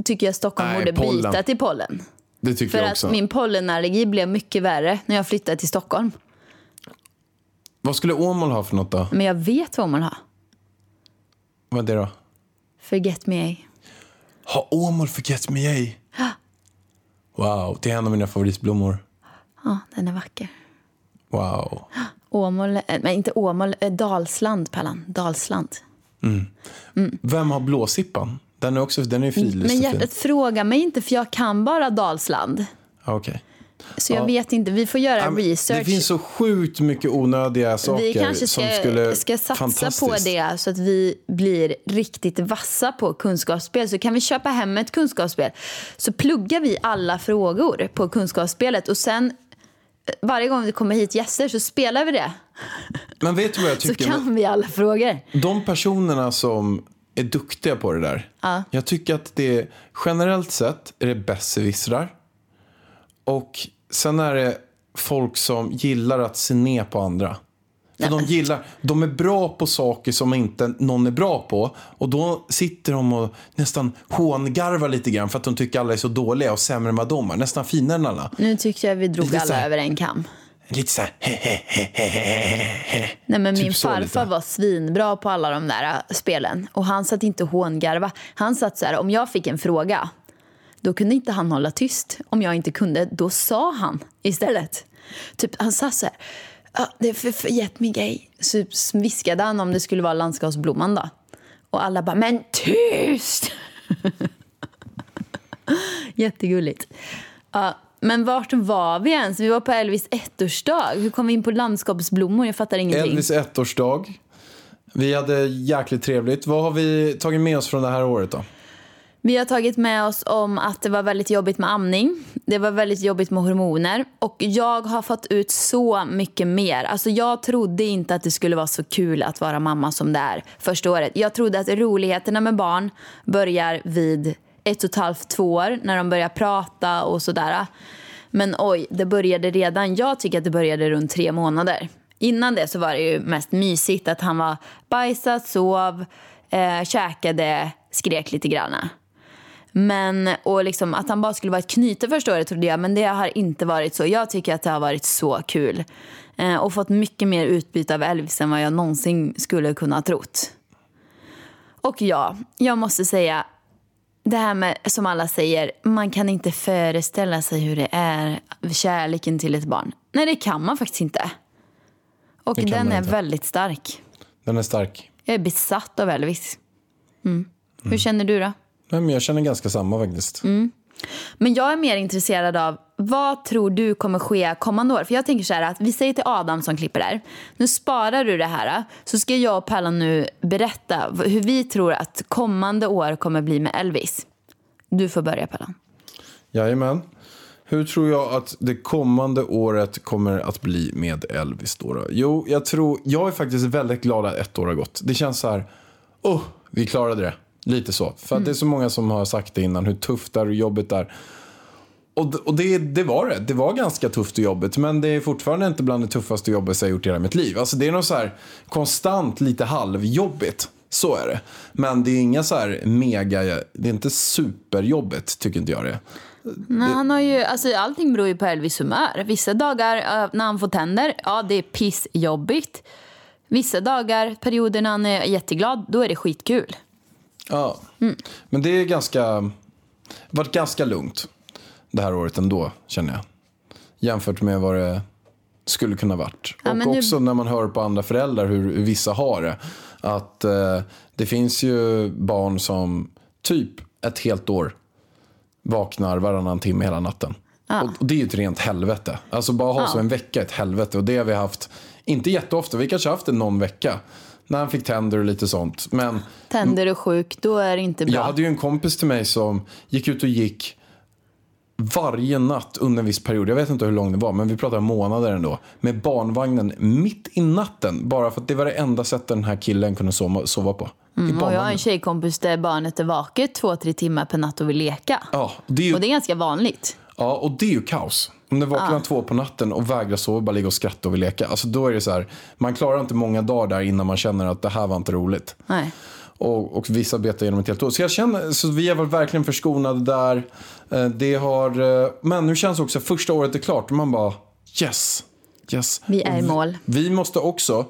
tycker jag Stockholm Nej, borde pollen. byta till pollen. Det tycker För jag att också. min pollenallergi blev mycket värre när jag flyttade till Stockholm. Vad skulle Åmål ha för något då? Men jag vet vad man har. Vad är det då? Forget me ej. Ha Åmål Forget Me Ej. Wow, det är en av mina favoritblommor. Ja, den är vacker. Wow. Åmål, eh, men inte Åmål, eh, Dalsland, Pallan. Dalsland. Vem har blåsippan? Den är också den är Men hjärtat, fråga mig inte för jag kan bara Dalsland. Ja, Okej. Så jag Ja. vet inte, vi får göra men research. Det finns så sjukt mycket onödiga saker vi kanske som ska, skulle... ska satsa på det så att vi blir riktigt vassa på kunskapsspel. Så kan vi köpa hem ett kunskapsspel. Så pluggar vi alla frågor på kunskapsspelet och sen eh, varje gång det kommer hit gäster så spelar vi det. Men vet du vad jag *laughs* Så tycker? kan vi alla frågor. De personerna som är duktiga på det där. Ja. Jag tycker att det generellt sett är det besserwissrar. Och sen är det folk som gillar att se ner på andra. För de gillar, de är bra på saker som inte någon är bra på. Och då sitter de och nästan hångarvar lite grann för att de tycker alla är så dåliga och sämre än vad de är. Nästan finare än alla. Nu tyckte jag vi drog Lite alla här- över en kam. Lite så här, Nej, men Typ min farfar var svinbra på alla de där äh, spelen. Och han satt inte och hångarva. Han satt så här, om jag fick en fråga, då kunde inte han hålla tyst. Om jag inte kunde, då sa han istället. Typ, han sa så här, ah, det är för, för jättemycket. Så viskade han om det skulle vara landskapsblomman då. Och alla bara, men tyst! *laughs* Jättegulligt. Ja, men vart var vi ens? Vi var på Elvis ettårsdag. Hur kom vi in på landskapsblommor? Jag fattar ingenting. Elvis ettårsdag. Vi hade jäkligt trevligt. Vad har vi tagit med oss från det här året då? Vi har tagit med oss om att det var väldigt jobbigt med amning. Det var väldigt jobbigt med hormoner. Och jag har fått ut så mycket mer. Alltså jag trodde inte att det skulle vara så kul att vara mamma som det är första året. Jag trodde att roligheterna med barn börjar vid ett och ett halvt, två år. När de börjar prata och sådär. Men oj, det började redan. Jag tycker att det började runt tre månader. Innan det så var det ju mest mysigt att han var bajsat, sov, eh, käkade, skrek lite grann. Men, och liksom, att han bara skulle vara ett knyte första året trodde jag, men det har inte varit så. Jag tycker att det har varit så kul. Eh, och fått mycket mer utbyte av Elvis än vad jag någonsin skulle kunna ha trott. Och ja, jag måste säga, det här med, som alla säger, man kan inte föreställa sig hur det är, kärleken till ett barn. Nej, det kan man faktiskt inte. Och den är inte. väldigt stark. Den är stark. Jag är besatt av Elvis. Mm. Hur känner du då? Nej, men jag känner ganska samma faktiskt. Men jag är mer intresserad av vad tror du kommer ske kommande år? För jag tänker så här att vi säger till Adam som klipper där. Nu sparar du det här så ska jag och Pallan nu berätta hur vi tror att kommande år kommer bli med Elvis. Du får börja Pallan. Jajamän. Hur tror jag att det kommande året kommer att bli med Elvis då? då? Jo, jag tror, jag är faktiskt väldigt glad att ett år har gått. Det känns så här, oh, vi klarade det. Lite så. För att det är så många som har sagt det innan, hur tufft det är och jobbigt det är. Och, och det, det var det. Det var ganska tufft och jobbigt. Men det är fortfarande inte bland det tuffaste jobbigaste jag gjort i hela mitt liv. Alltså det är något så här konstant lite halvjobbigt. Så är det. Men det är inga så här mega, det är inte superjobbigt tycker inte jag det. Nej, han har ju, alltså, allting beror ju på Elvis humör. Vissa dagar eh, när han får tänder, ja det är pissjobbigt. Vissa dagar, perioder när han är jätteglad, då är det skitkul. Ja, men det är ganska, varit ganska lugnt det här året ändå känner jag. Jämfört med vad det skulle kunna varit. Ja, och men nu- också när man hör på andra föräldrar hur, hur vissa har det. Att eh, det finns ju barn som typ ett helt år vaknar varannan timme hela natten. Och, och det är ju ett rent helvete. Alltså bara ha så en vecka ett helvete. Och det har vi haft, inte jätteofta, vi kanske haft det någon vecka. När han fick tänder och lite sånt. Men Tänder och sjuk, då är det inte bra. jag hade ju en kompis till mig som gick ut och gick varje natt under en viss period. Jag vet inte hur lång det var, men vi pratar månader ändå. Med barnvagnen mitt i natten. Bara för att det var det enda sättet den här killen kunde sova, sova på. Mm, och jag har en tjejkompis där barnet är vaket två, tre timmar per natt och vill leka. Ja, det är ju, Och det är ganska vanligt. ja, och det är ju kaos. Om det vaknar två på natten och vägrar sova, bara ligga och skratta och vill leka. Alltså då är det så här, man klarar inte många dagar där innan man känner att det här var inte roligt. Nej. Och, och vissa betar genom ett helt år. Så jag känner, så vi har varit verkligen förskonade där. Eh, Det har, eh, men nu känns också första året är klart och man bara yes, yes. Vi är i Och mål. Vi måste också,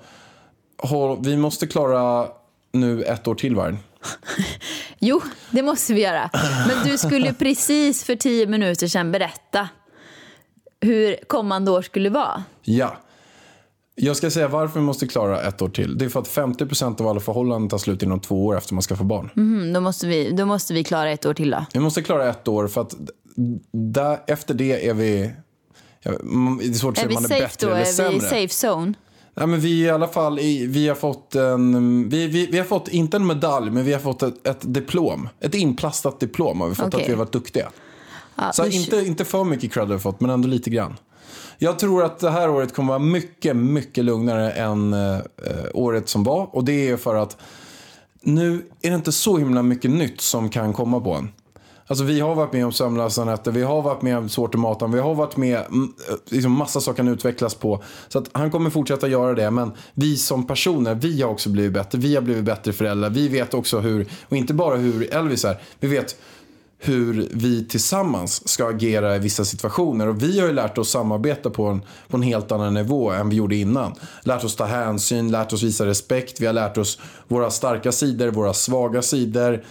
vi måste klara nu ett år till vargen. *laughs* Jo, det måste vi göra. Men du skulle precis för tio minuter sedan berätta hur kommande år skulle vara. Ja. Jag ska säga varför vi måste klara ett år till. Det är för att 50% av alla förhållanden tar slut inom två år efter man ska få barn. Mm, då, måste vi, då måste vi klara ett år till då. Vi måste klara ett år för att där, efter det är vi... Det är svårt att säga om man är bättre då? eller Är vi sämre. safe zone? Ja, men vi i alla fall, vi har fått en, vi, vi, vi har fått, inte en medalj, men vi har fått ett, ett diplom. Ett inplastat diplom har vi fått Okej. att vi har varit duktiga. Ja, Så inte, inte för mycket cred har vi fått, men ändå lite grann. Jag tror att det här året kommer vara mycket, mycket lugnare än eh, året som var. Och det är för att nu är det inte så himla mycket nytt som kan komma på en. Alltså vi har varit med om sömnlösa nätter, vi har varit med om svårt i maten, vi har varit med mm, eh, liksom massa saker kan utvecklas på. Så att han kommer fortsätta göra det, men vi som personer, vi har också blivit bättre, vi har blivit bättre föräldrar, vi vet också hur, och inte bara hur Elvis är, vi vet hur vi tillsammans ska agera i vissa situationer. Och vi har ju lärt oss samarbeta på en, på en helt annan nivå än vi gjorde innan. Lärt oss ta hänsyn, lärt oss visa respekt. Vi har lärt oss våra starka sidor, våra svaga sidor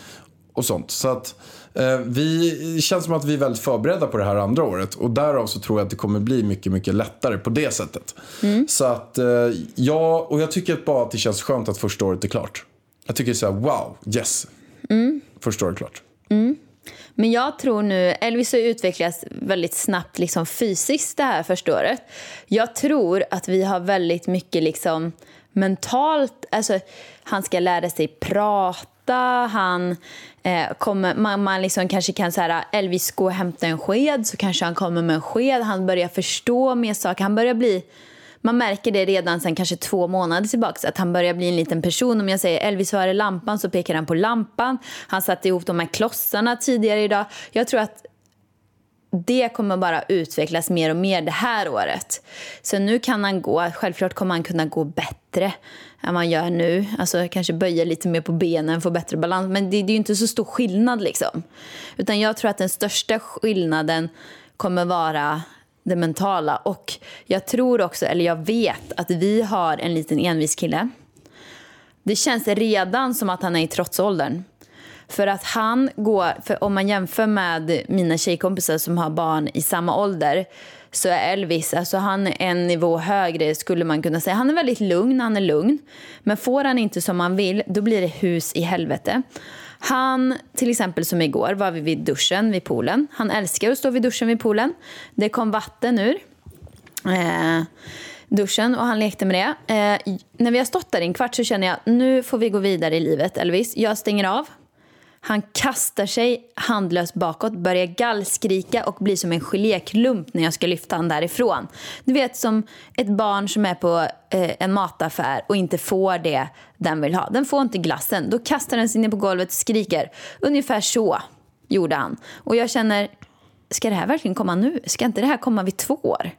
och sånt. Så att eh, vi det känns som att vi är väldigt förberedda på det här andra året. Och därav så tror jag att det kommer bli mycket, mycket lättare på det sättet. Så att eh, ja, och jag tycker bara att det känns skönt att första året är klart. Jag tycker så här, wow, yes. Första året är klart. Men jag tror nu, Elvis har utvecklats väldigt snabbt liksom fysiskt det här första året. Jag tror att vi har väldigt mycket liksom mentalt, alltså han ska lära sig prata, han eh, kommer, man, man liksom kanske kan säga Elvis gå och hämta en sked så kanske han kommer med en sked, han börjar förstå mer saker, han börjar bli man märker det redan sen kanske två månader tillbaka att han börjar bli en liten person. Om jag säger Elvis, var är lampan? Så pekar han på lampan. Han satte ihop de här klossarna tidigare idag. Jag tror att det kommer bara utvecklas mer och mer det här året. Så nu kan han gå, självklart kommer han kunna gå bättre än man gör nu. Alltså kanske böja lite mer på benen, få bättre balans. Men det, det är ju inte så stor skillnad liksom. Utan jag tror att den största skillnaden kommer vara det mentala. Och jag tror också, eller jag vet, att vi har en liten envis kille. Det känns redan som att han är i trotsåldern. För att han går, för om man jämför med mina tjejkompisar som har barn i samma ålder så är Elvis, alltså han är en nivå högre skulle man kunna säga. Han är väldigt lugn, han är lugn. Men får han inte som han vill, då blir det hus i helvete. Han, till exempel som igår, var vi vid duschen vid poolen. Han älskar att stå vid duschen vid poolen. Det kom vatten ur eh, duschen och han lekte med det. Eh, när vi har stått där i en kvart så känner jag nu får vi gå vidare i livet Elvis. Jag stänger av. Han kastar sig handlöst bakåt, börjar gallskrika och blir som en geléklump när jag ska lyfta honom därifrån. Du vet som ett barn som är på eh, en mataffär och inte får det den vill ha. Den får inte glassen. Då kastar den sig ner på golvet och skriker. Ungefär så gjorde han. Och jag känner, ska det här verkligen komma nu? Ska inte det här komma vid två år?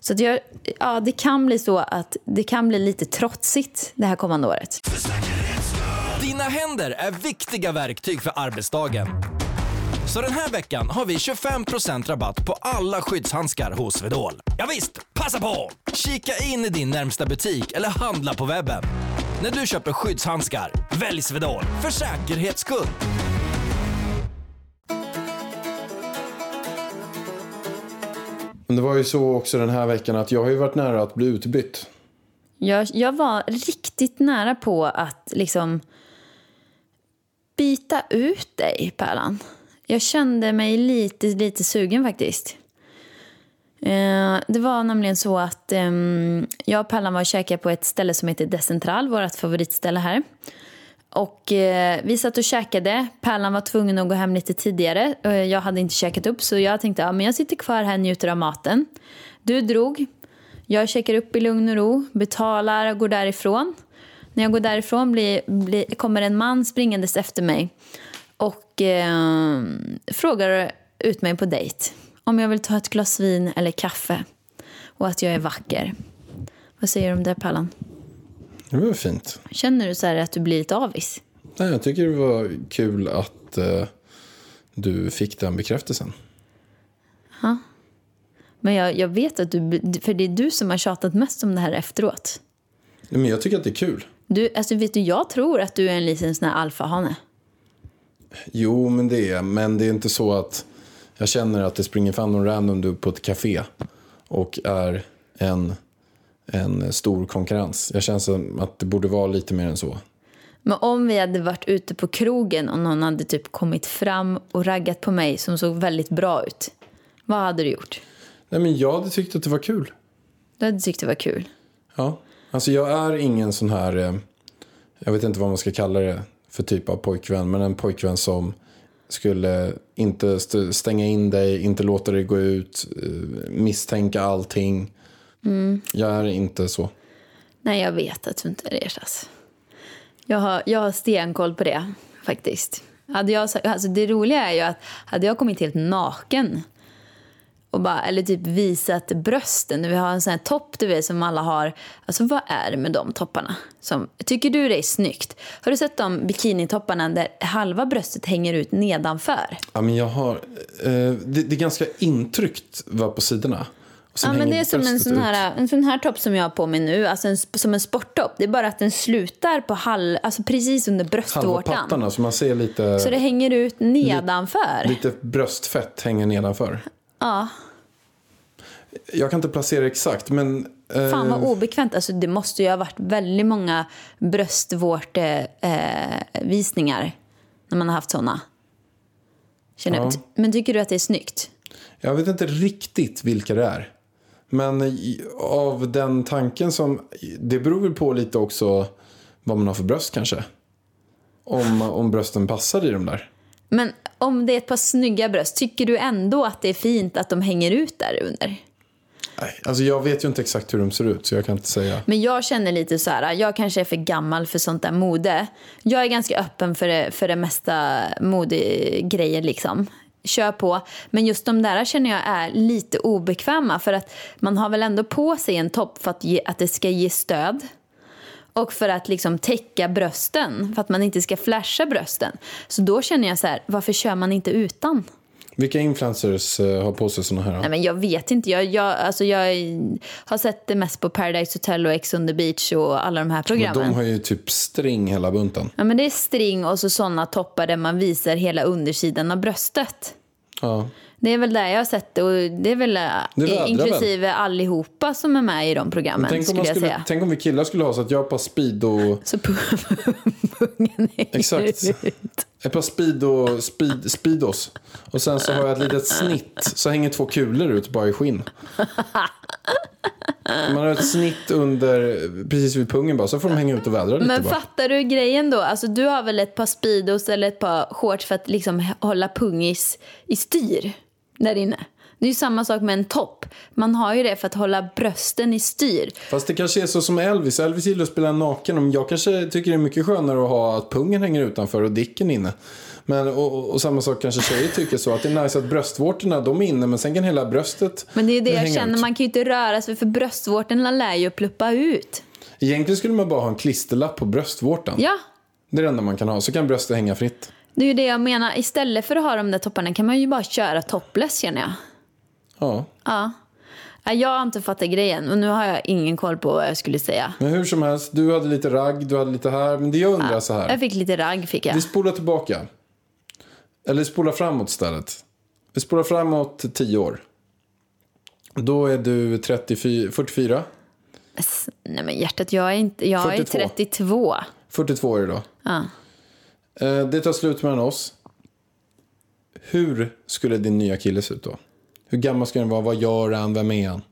Så att jag, ja, det kan bli så att det kan bli lite trotsigt det här kommande året. Dina händer är viktiga verktyg för arbetsdagen. Så den här veckan har vi 25% rabatt på alla skyddshandskar hos Swedol. Ja visst, passa på! Kika in i din närmsta butik eller handla på webben. När du köper skyddshandskar, välj Swedol för säkerhets skull. Men det var ju så också den här veckan att jag har ju varit nära att bli utbytt. Jag, jag var riktigt nära på att liksom byta ut dig, Pärlan. Jag kände mig lite, lite sugen faktiskt. Eh, det var nämligen så att eh, jag och Pärlan var och käkade på ett ställe som heter Decentral, vårt favoritställe här. Och eh, vi satt och käkade. Pärlan var tvungen att gå hem lite tidigare. Eh, jag hade inte käkat upp så jag tänkte att ja, jag sitter kvar här och njuter av maten. Du drog. Jag checkar upp i lugn och ro, betalar och går därifrån. När jag går därifrån blir, blir, kommer en man springandes efter mig och eh, frågar ut mig på dejt. Om jag vill ta ett glas vin eller kaffe. Och att jag är vacker. Vad säger du om det, Pallan? Det var fint. Känner du så här att du blir lite avis? Nej, jag tycker det var kul att eh, du fick den bekräftelsen. Men jag, jag vet att du, för det är du som har tjatat mest om det här efteråt. Nej, Men jag tycker att det är kul. Du, alltså vet du, jag tror att du är en liten sån här alfahane. Jo, men det är Men det är inte så att jag känner att det springer fram någon random du på ett café och är en, en stor konkurrens. Jag känner som att det borde vara lite mer än så. Men om vi hade varit ute på krogen och någon hade typ kommit fram och raggat på mig som såg väldigt bra ut. Vad hade du gjort? Nej, men jag hade tyckt att det var kul. Du hade tyckt det var kul. Ja. Alltså jag är ingen sån här, eh, jag vet inte vad man ska kalla det för typ av pojkvän, men en pojkvän som skulle inte st- stänga in dig, inte låta dig gå ut, eh, misstänka allting. Jag är inte så. Nej, jag vet att du inte är det, Ersas. Jag har, jag har stenkoll på det, faktiskt. Hade jag, alltså det roliga är ju att hade jag kommit helt naken och bara, eller typ visat brösten. Vi har en sån här topp du vet, som alla har. Alltså vad är det med de topparna? Som, tycker du det är snyggt? Har du sett de bikinitopparna där halva bröstet hänger ut nedanför? Ja, men jag har, eh, det, det är ganska intryckt va, på sidorna. Ja, men det är som en sån, ut. här, en sån här topp som jag har på mig nu, alltså en, som en sporttopp. Det är bara att den slutar på halv, alltså precis under Halva bröstvårtan. pattarna, så man ser lite, Så det hänger ut nedanför. lite bröstfett hänger nedanför. Ja. Jag kan inte placera exakt, men... Eh, Fan vad obekvämt. Alltså, det måste ju ha varit väldigt många bröstvårtevisningar eh, visningar när man har haft såna. Känner, Ja. Men tycker du att det är snyggt? Jag vet inte riktigt vilka det är. Men av den tanken som... Det beror väl på lite också vad man har för bröst kanske. Om, om brösten passar i de där. Men om det är ett par snygga bröst, tycker du ändå att det är fint att de hänger ut där under? Alltså jag vet ju inte exakt hur de ser ut så jag kan inte säga. Men jag känner lite så här, jag kanske är för gammal för sånt där mode. Jag är ganska öppen för det, för det mesta modegrejer liksom. Kör på. Men just de där känner jag är lite obekväma för att man har väl ändå på sig en topp för att, ge, att det ska ge stöd. Och för att liksom täcka brösten, för att man inte ska flasha brösten. Så då känner jag så här, varför kör man inte utan? Vilka influencers eh, har på sig såna här? Nej, men jag vet inte. Jag, jag, alltså jag har sett det mest på Paradise Hotel och Ex on the beach och alla de här Men programmen. de har ju typ string hela bunten. Ja, men det är string och så såna toppar där man visar hela undersidan av bröstet. Ja. Det är väl där jag har sett det och det är väl eh, Det inklusive allihopa som är med i de programmen Tänk, om skulle skulle, tänk om vi killar skulle ha så att jag har speedo... Så pu- *laughs* pungen hänger Exakt. ut. Ett par speedo, speed, speedos. Och sen så har jag ett litet snitt. Så hänger två kulor ut bara i skinn. Man har ett snitt under, precis vid pungen bara. Så får de hänga ut och vädra lite Men bara. fattar du grejen då? Alltså, du har väl ett par speedos eller ett par shorts för att liksom hålla pungis i styr där inne? Det är ju samma sak med en topp. Man har ju det för att hålla brösten i styr. Fast det kanske är så som Elvis. Elvis gillar att spela naken. Jag kanske tycker det är mycket skönare att ha att pungen hänger utanför och dicken inne. Men, och, och, samma sak kanske tjejer tycker så. Att det är nice att bröstvårtorna de är inne men sen kan hela bröstet Men det är det jag känner, ut. man kan ju inte röra sig för bröstvårtorna lär ju pluppa ut. Egentligen skulle man bara ha en klisterlapp på bröstvårtan. Ja, Det är det enda man kan ha. Så kan bröstet hänga fritt. det är ju det jag menar. Istället för att ha de där topparna kan man ju bara köra topless känner jag. Ja. Ja. Jag har inte fattat grejen och nu har jag ingen koll på vad jag skulle säga. Men hur som helst, du hade lite ragg, du hade lite här. Men det jag undrar så här. Jag fick lite ragg fick jag. Vi spolar tillbaka. Eller spolar framåt istället. Vi spolar framåt 10 år. Då är du 34, 44. S- Nej men hjärtat, jag är, inte, jag är 42. 32. 42 är det då. Ja. Eh, Det tar slut mellan oss. Hur skulle din nya kille se ut då? Hur gammal ska den vara? Vad gör han? Vem är han?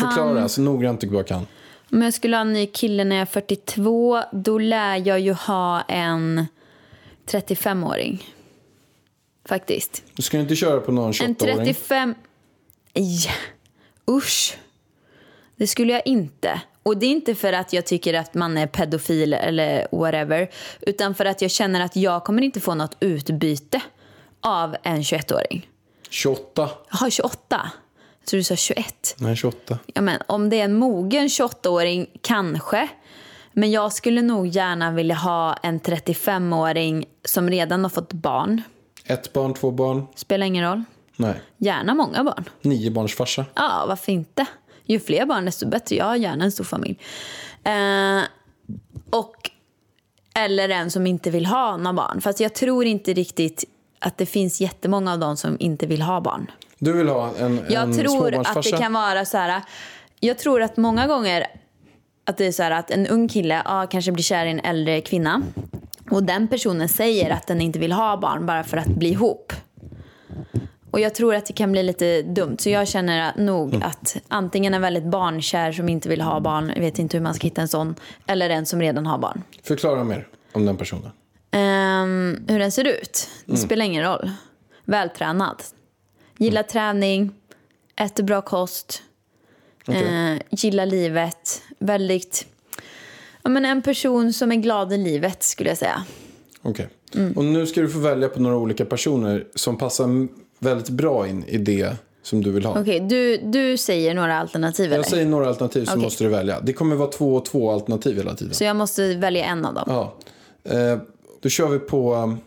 Förklara så noggrant du bara kan. Om jag skulle ha en ny kille när jag är 42, då lär jag ju ha en 35-åring. Faktiskt. Du ska inte köra på någon En 28-åring. 35... Nej, usch. Det skulle jag inte. Och det är inte för att jag tycker att man är pedofil eller whatever. Utan för att jag känner att jag kommer inte få något utbyte av en 21-åring. 28. Jaha, 28? Jag tror du sa 21. Nej, 28. Ja, men om det är en mogen 28-åring, kanske. Men jag skulle nog gärna vilja ha en 35-åring som redan har fått barn. Ett barn, två barn. Spelar ingen roll. Nej. Gärna många barn. Nio barns farsa. Ja, varför inte? Ju fler barn desto bättre. Jag har gärna en stor familj. Eh, och, eller en som inte vill ha några barn. Fast jag tror inte riktigt att det finns jättemånga av dem som inte vill ha barn. Du vill ha en, Jag en tror att det kan vara så här. Jag tror att många gånger att det är så här att en ung kille ja, kanske blir kär i en äldre kvinna. Och den personen säger att den inte vill ha barn bara för att bli ihop. Och jag tror att det kan bli lite dumt. Så jag känner att- nog Mm. att antingen en väldigt barnkär som inte vill ha barn, jag vet inte hur man ska hitta en sån, eller en som redan har barn. Förklara mer om den personen. Ehm, hur den ser ut, det Mm. spelar ingen roll. Vältränad. Gillar träning, äter bra kost, Okej. eh, gillar livet. Väldigt... Ja, men en person som är glad i livet skulle jag säga. Okej. Mm. Och nu ska du få välja på några olika personer som passar väldigt bra in i det som du vill ha. Okej, du, du säger några alternativ eller? Jag säger några alternativ så måste du välja. Det kommer vara två och två alternativ hela tiden. Så jag måste välja en av dem? Ja. Eh, då kör vi på um,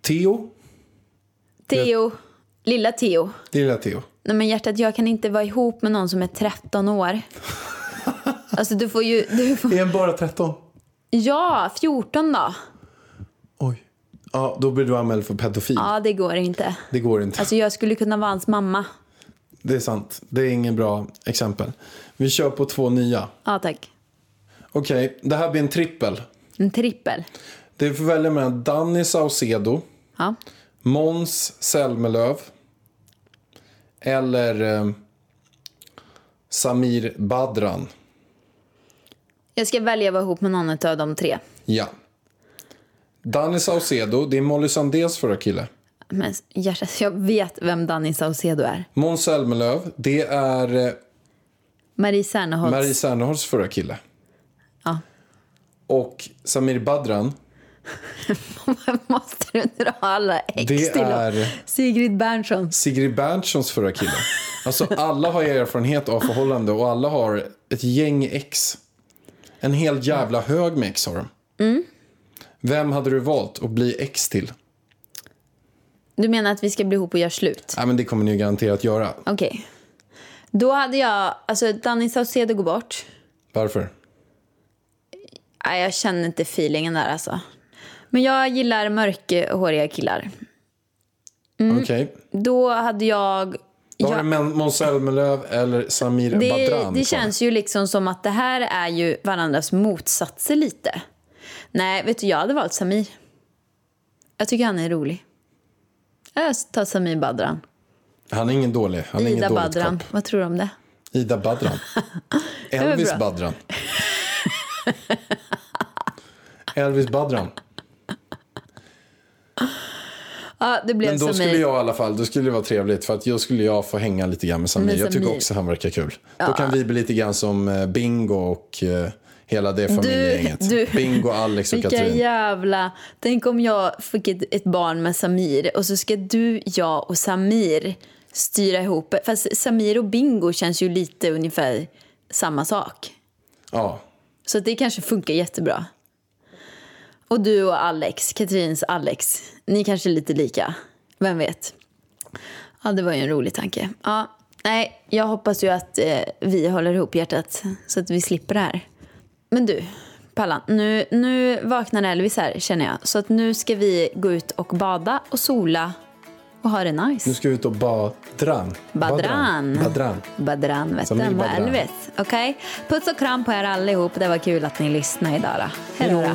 Theo. Theo, lilla Theo. Lilla Theo. Nej men hjärtat, jag kan inte vara ihop med någon som är 13 år. *laughs* Alltså du får ju... Du får... Är han bara 13? Ja, 14 då. Oj. Ja, då blir du anmäld för pedofil. Ja, det går inte. Det går inte. Alltså jag skulle kunna vara hans mamma. Det är sant. Det är ingen bra exempel. Vi kör på två nya. Ja, tack. Okej, det här blir en trippel. En trippel. Du får välja mellan Danny Saucedo, Ja. Måns Zelmerlöw eller eh, Samir Badran? Jag ska välja att vara ihop med någon av de tre. Ja. Danny Saucedo, det är Molly Sandéns förra kille. Men hjärtat, jag vet vem Danny Saucedo är. Måns Zelmerlöw, det är eh, Marie Serneholtz. Marie Serneholtz förra kille. Ja. Och Samir Badran, *laughs* Måste du dra alla ex det till är Sigrid Bernson. Sigrid Berntssons förra kille. Alltså alla har erfarenhet av förhållande och alla har ett gäng ex. En hel jävla hög med ex har de. Mm. Vem hade du valt att bli ex till? Du menar att vi ska bli ihop och göra slut? Nej men det kommer ni garanterat göra. Okej. Då hade jag... Alltså, Danny Saucedo går bort. Varför? Nej, jag känner inte feelingen där alltså. Men jag gillar mörkhåriga killar. Okej. Då hade jag... Då har du Måns Zelmerlöw eller Samir det, Badran det känns ju liksom som att det här är ju varandras motsatser lite. Nej, vet du, jag hade valt Samir. Jag tycker han är rolig. Jag tar Samir Badran. Han är ingen dålig. Han är Ida ingen Badran. kopp. Vad tror du om det? Ida Badran. *laughs* Elvis. Badran. *laughs* Elvis Badran. Ja, det blev Men då Samir. skulle jag i alla fall, då skulle det vara trevligt för att jag skulle jag få hänga lite grann med Samir. Med Jag tycker Samir. också han verkar kul. Då kan vi bli lite grann som eh, Bingo och eh, hela det familjegänget. du- Bingo, Alex och Vilka Katrin. jävla... Tänk om jag fick ett, ett barn med Samir och så ska du, jag och Samir styra ihop. Fast Samir och Bingo känns ju lite ungefär samma sak. Ja, Så det kanske funkar jättebra. Och du och Alex, Katrins Alex, ni kanske är lite lika. Vem vet? Ja, det var ju en rolig tanke. Ja, nej, jag hoppas ju att eh, vi håller ihop hjärtat så att vi slipper det här. Men du, Pallan, nu, nu vaknar Elvis här känner jag. Så att nu ska vi gå ut och bada och sola och ha det nice. nu ska vi ut och badran. Badran. Badran. Badran, vet du. Badran. Elvis. Okej? Puss och kram på er allihop. Det var kul att ni lyssnade idag. då. Hej då.